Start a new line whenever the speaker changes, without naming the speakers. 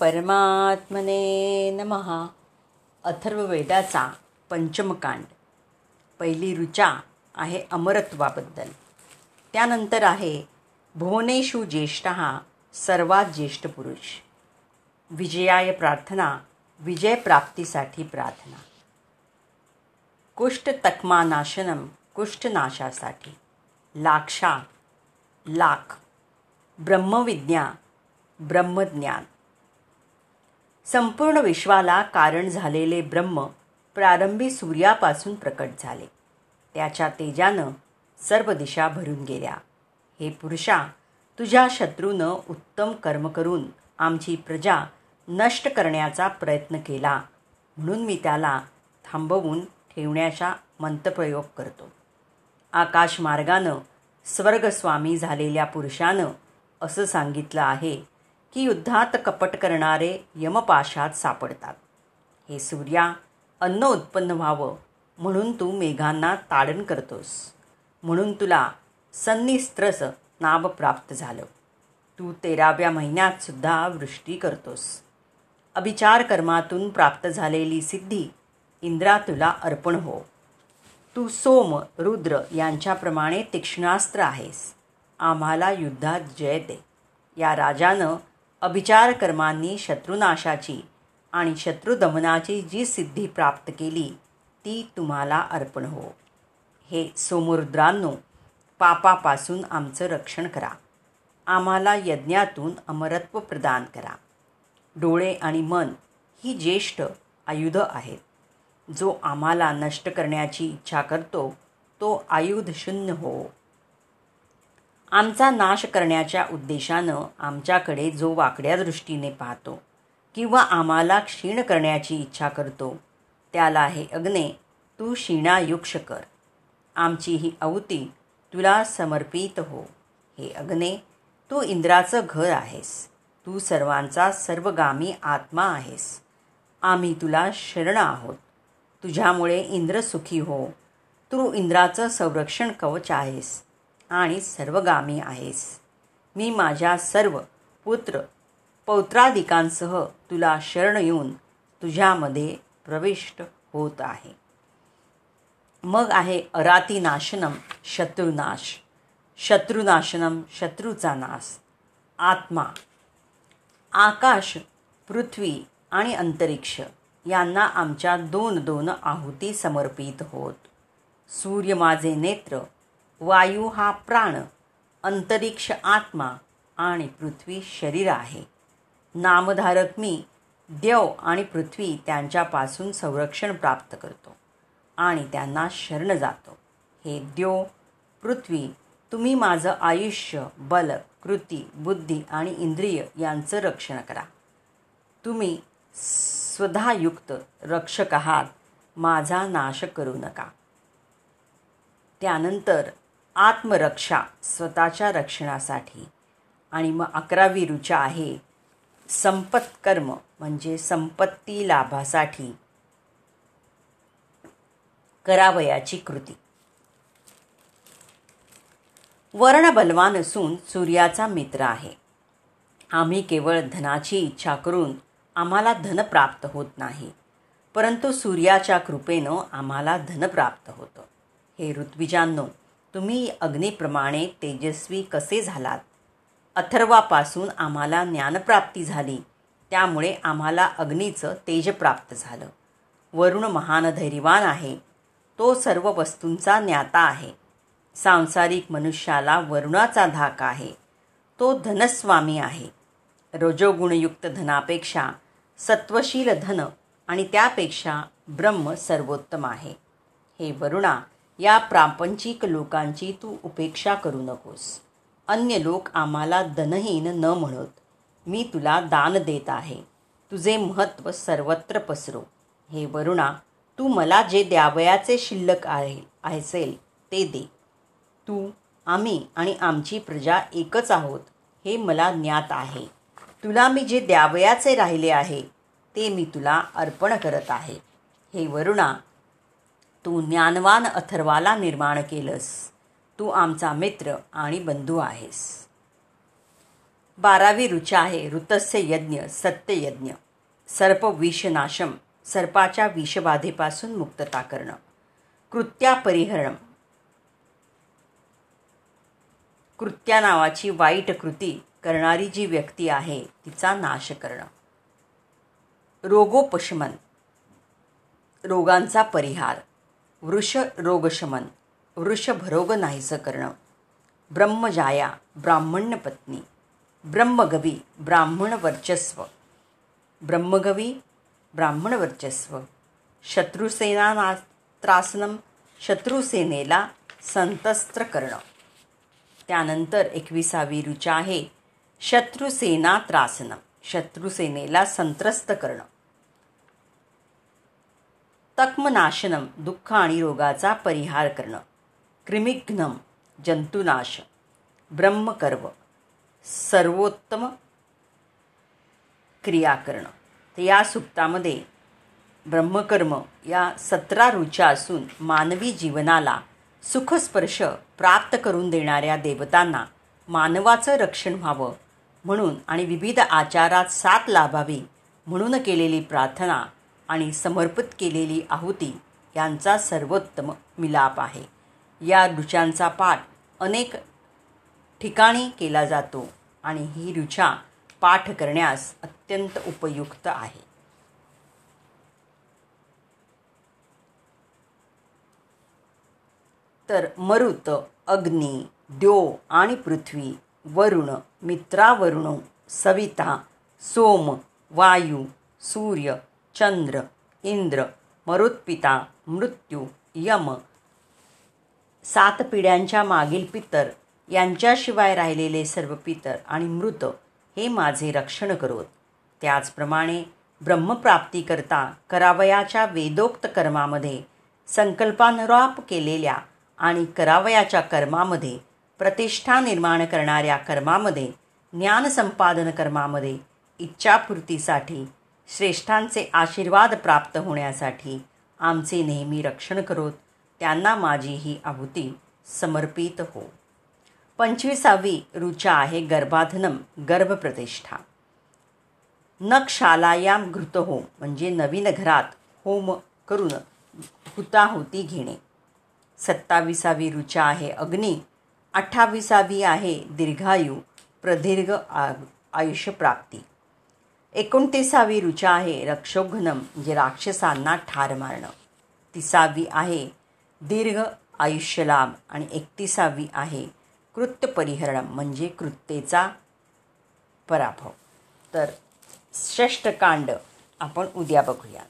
परमात्मने नमः. अथर्ववेदाचा पंचमकांड. पहिली ऋचा आहे अमरत्वाबद्दल. त्यानंतर आहे भुवनेषु ज्येष्ठ हा सर्वात ज्येष्ठ पुरुष. विजयाय प्रार्थना विजयप्राप्तीसाठी प्रार्थना. कुष्ठ तक्मानाशनम कुष्ठनाशासाठी लाक्षा लाख. ब्रह्मविज्ञा ब्रह्मज्ञान. संपूर्ण विश्वाला कारण झालेले ब्रह्म प्रारंभी सूर्यापासून प्रकट झाले. त्याच्या तेजानं सर्व दिशा भरून गेल्या. हे पुरुषा तुझ्या शत्रूनं उत्तम कर्म करून आमची प्रजा नष्ट करण्याचा प्रयत्न केला म्हणून मी त्याला थांबवून ठेवण्याचा मंत्रप्रयोग करतो. आकाशमार्गानं स्वर्गस्वामी झालेल्या पुरुषानं असं सांगितलं आहे की युद्धात कपट करणारे यमपाशात सापडतात. हे सूर्या अन्न उत्पन्न व्हावं म्हणून तू मेघांना ताडण करतोस. म्हणून तुला सन्निस्त्रस नाव प्राप्त झालं. तू तेराव्या महिन्यात सुद्धा वृष्टी करतोस. अभिचार कर्मातून प्राप्त झालेली सिद्धी इंद्रा तुला अर्पण हो. तू सोम रुद्र यांच्याप्रमाणे तीक्ष्णास्त्र आहेस. आम्हाला युद्धात जय दे. या राजानं अभिचार कर्मांनी शत्रुनाशाची आणि शत्रुदमनाची जी सिद्धी प्राप्त केली ती तुम्हाला अर्पण हो. हे सोमुद्रांनो पापापासून आमचं रक्षण करा. आम्हाला यज्ञातून अमरत्व प्रदान करा. डोळे आणि मन ही ज्येष्ठ आयुध आहेत. जो आम्हाला नष्ट करण्याची इच्छा करतो तो आयुध शून्य हो. आमचा नाश करण्याच्या उद्देशानं आमच्याकडे जो वाकड्या दृष्टीने पाहतो किंवा आम्हाला क्षीण करण्याची इच्छा करतो त्याला हे अग्ने तू क्षीणायुक्ष कर. आमची ही अवती तुला समर्पित हो. हे अग्ने तू इंद्राचं घर आहेस. तू सर्वांचा सर्वगामी आत्मा आहेस. आम्ही तुला शरण आहोत. तुझ्यामुळे इंद्र सुखी हो. तू इंद्राचं संरक्षण कवच आहेस. आणि सर्वगामी आहेस. मी माझ्या सर्व पुत्र पौत्रादिकांसह तुला शरण येऊन तुझ्यामध्ये प्रविष्ट होत आहे. मग आहे अरातीनाशनम शत्रुनाश. शत्रुनाशनम शत्रूचा नाश. आत्मा. आकाश पृथ्वी आणि अंतरिक्ष यांना आमच्या दोन दोन आहुती समर्पित होत. सूर्य माझे नेत्र वायू हा प्राण अंतरिक्ष आत्मा आणि पृथ्वी शरीर आहे. नामधारक मी देव आणि पृथ्वी त्यांच्यापासून संरक्षण प्राप्त करतो आणि त्यांना शरण जातो. हे देव पृथ्वी तुम्ही माझं आयुष्य बल कृती बुद्धी आणि इंद्रिय यांचं रक्षण करा. तुम्ही स्वधायुक्त रक्षक आहात माझा नाश करू नका. त्यानंतर आत्मरक्षा स्वतःच्या रक्षणासाठी. आणि मग अकरावी रुचा आहे संपत्कर्म म्हणजे संपत्ती लाभासाठी करावयाची कृती. वर्ण बलवान असून सूर्याचा मित्र आहे. आम्ही केवळ धनाची इच्छा करून आम्हाला धन प्राप्त होत नाही परंतु सूर्याच्या कृपेनं आम्हाला धन प्राप्त होतं. हे ऋत्विजांनो तुम्ही अग्नीप्रमाणे तेजस्वी कसे झालात? अथर्वापासून आम्हाला ज्ञानप्राप्ती झाली. त्यामुळे आम्हाला अग्नीचं तेज प्राप्त झालं. वरुण महान धैर्यवान आहे. तो सर्व वस्तूंचा ज्ञाता आहे. सांसारिक मनुष्याला वरुणाचा धाक आहे. तो धनस्वामी आहे. रजोगुणयुक्त धनापेक्षा सत्वशील धन आणि त्यापेक्षा ब्रह्म सर्वोत्तम आहे. हे वरुणा या प्रापंचिक लोकांची तू उपेक्षा करू नकोस. अन्य लोक आम्हाला धनहीन न म्हणत. मी तुला दान देत आहे. तुझे महत्त्व सर्वत्र पसरो. हे वरुणा तू मला जे द्यावयाचे शिल्लक आहे असेल ते दे. तू आम्ही आणि आमची प्रजा एकच आहोत हे मला ज्ञात आहे. तुला मी जे द्यावयाचे राहिले आहे ते मी तुला अर्पण करत आहे. हे वरुणा तू ज्ञानवान अथर्वाला निर्माण केलंस. तू आमचा मित्र आणि बंधू आहेस. बारावी ऋचा आहे ऋतस्य यज्ञ सत्ययज्ञ सर्प विषनाशम सर्पाच्या विषबाधेपासून मुक्तता करणं. कृत्या परिहरण. कृत्या नावाची वाईट कृती करणारी जी व्यक्ती आहे तिचा नाश करणं. रोगोपशमन. रोगांचा परिहार. वृष रोगशमन वृषभरोग नाहीसं करणं. ब्रह्मजाया ब्राह्मण्य पत्नी ब्रह्मगवी ब्राह्मण वर्चस्व ब्रह्मगवी ब्राह्मण वर्चस्व शत्रुसेना ना त्रासनम शत्रुसेनेला संतस्त्र करणं. त्यानंतर एकविसावी ऋचा आहे शत्रुसेना त्रासनम शत्रुसेनेला संत्रस्त करणं. तक्मनाशनम दुःख आणि रोगाचा परिहार करणं. क्रिमिघ्नम जंतुनाश. ब्रह्मकर्व सर्वोत्तम क्रिया करणं तर या सुक्तामध्ये ब्रह्मकर्म या सतरा रुचा असून मानवी जीवनाला सुखस्पर्श प्राप्त करून देणाऱ्या देवतांना मानवाचं रक्षण व्हावं म्हणून आणि विविध आचारात साथ लाभावी म्हणून केलेली प्रार्थना आणि समर्पित केलेली आहुती यांचा सर्वोत्तम मिलाप आहे. या ऋचांचा पाठ अनेक ठिकाणी केला जातो आणि ही ऋचा पाठ करण्यास अत्यंत उपयुक्त आहे. तर मरुत अग्नी द्यो आणि पृथ्वी वरुण मित्रावरुण सविता सोम वायू सूर्य चंद्र इंद्र मरुत्पिता मृत्यू यम. सात पिढ्यांच्या मागील पितर यांच्याशिवाय राहिलेले सर्व पितर आणि मृत हे माझे रक्षण करोत. त्याचप्रमाणे ब्रह्मप्राप्तीकरता करावयाच्या वेदोक्त कर्मामध्ये संकल्पानुराप केलेल्या आणि करावयाच्या कर्मामध्ये प्रतिष्ठा निर्माण करणाऱ्या कर्मामध्ये ज्ञानसंपादन कर्मामध्ये इच्छापूर्तीसाठी श्रेष्ठांचे आशीर्वाद प्राप्त होण्यासाठी आमचे नेहमी रक्षण करोत त्यांना माझी ही आहुती समर्पित हो. पंचवीसावी ऋचा आहे गर्भाधनम गर्भप्रतिष्ठा. नक्षालायाम घृत हो म्हणजे नवीन घरात होम करून हुताहुती घेणे. सत्ताविसावी ऋचा आहे अग्नी अठ्ठावीसावी आहे दीर्घायू प्रदीर्घ आयुष्य प्राप्ती एकोणतीसावी ऋचा आहे रक्षोघ्नम म्हणजे राक्षसांना ठार मारणं. तिसावी आहे दीर्घ आयुष्यलाभ आणि एकतीसावी आहे कृत्यपरिहरणम म्हणजे कृत्येचा पराभव. तर षष्टकांड आपण उद्या बघूया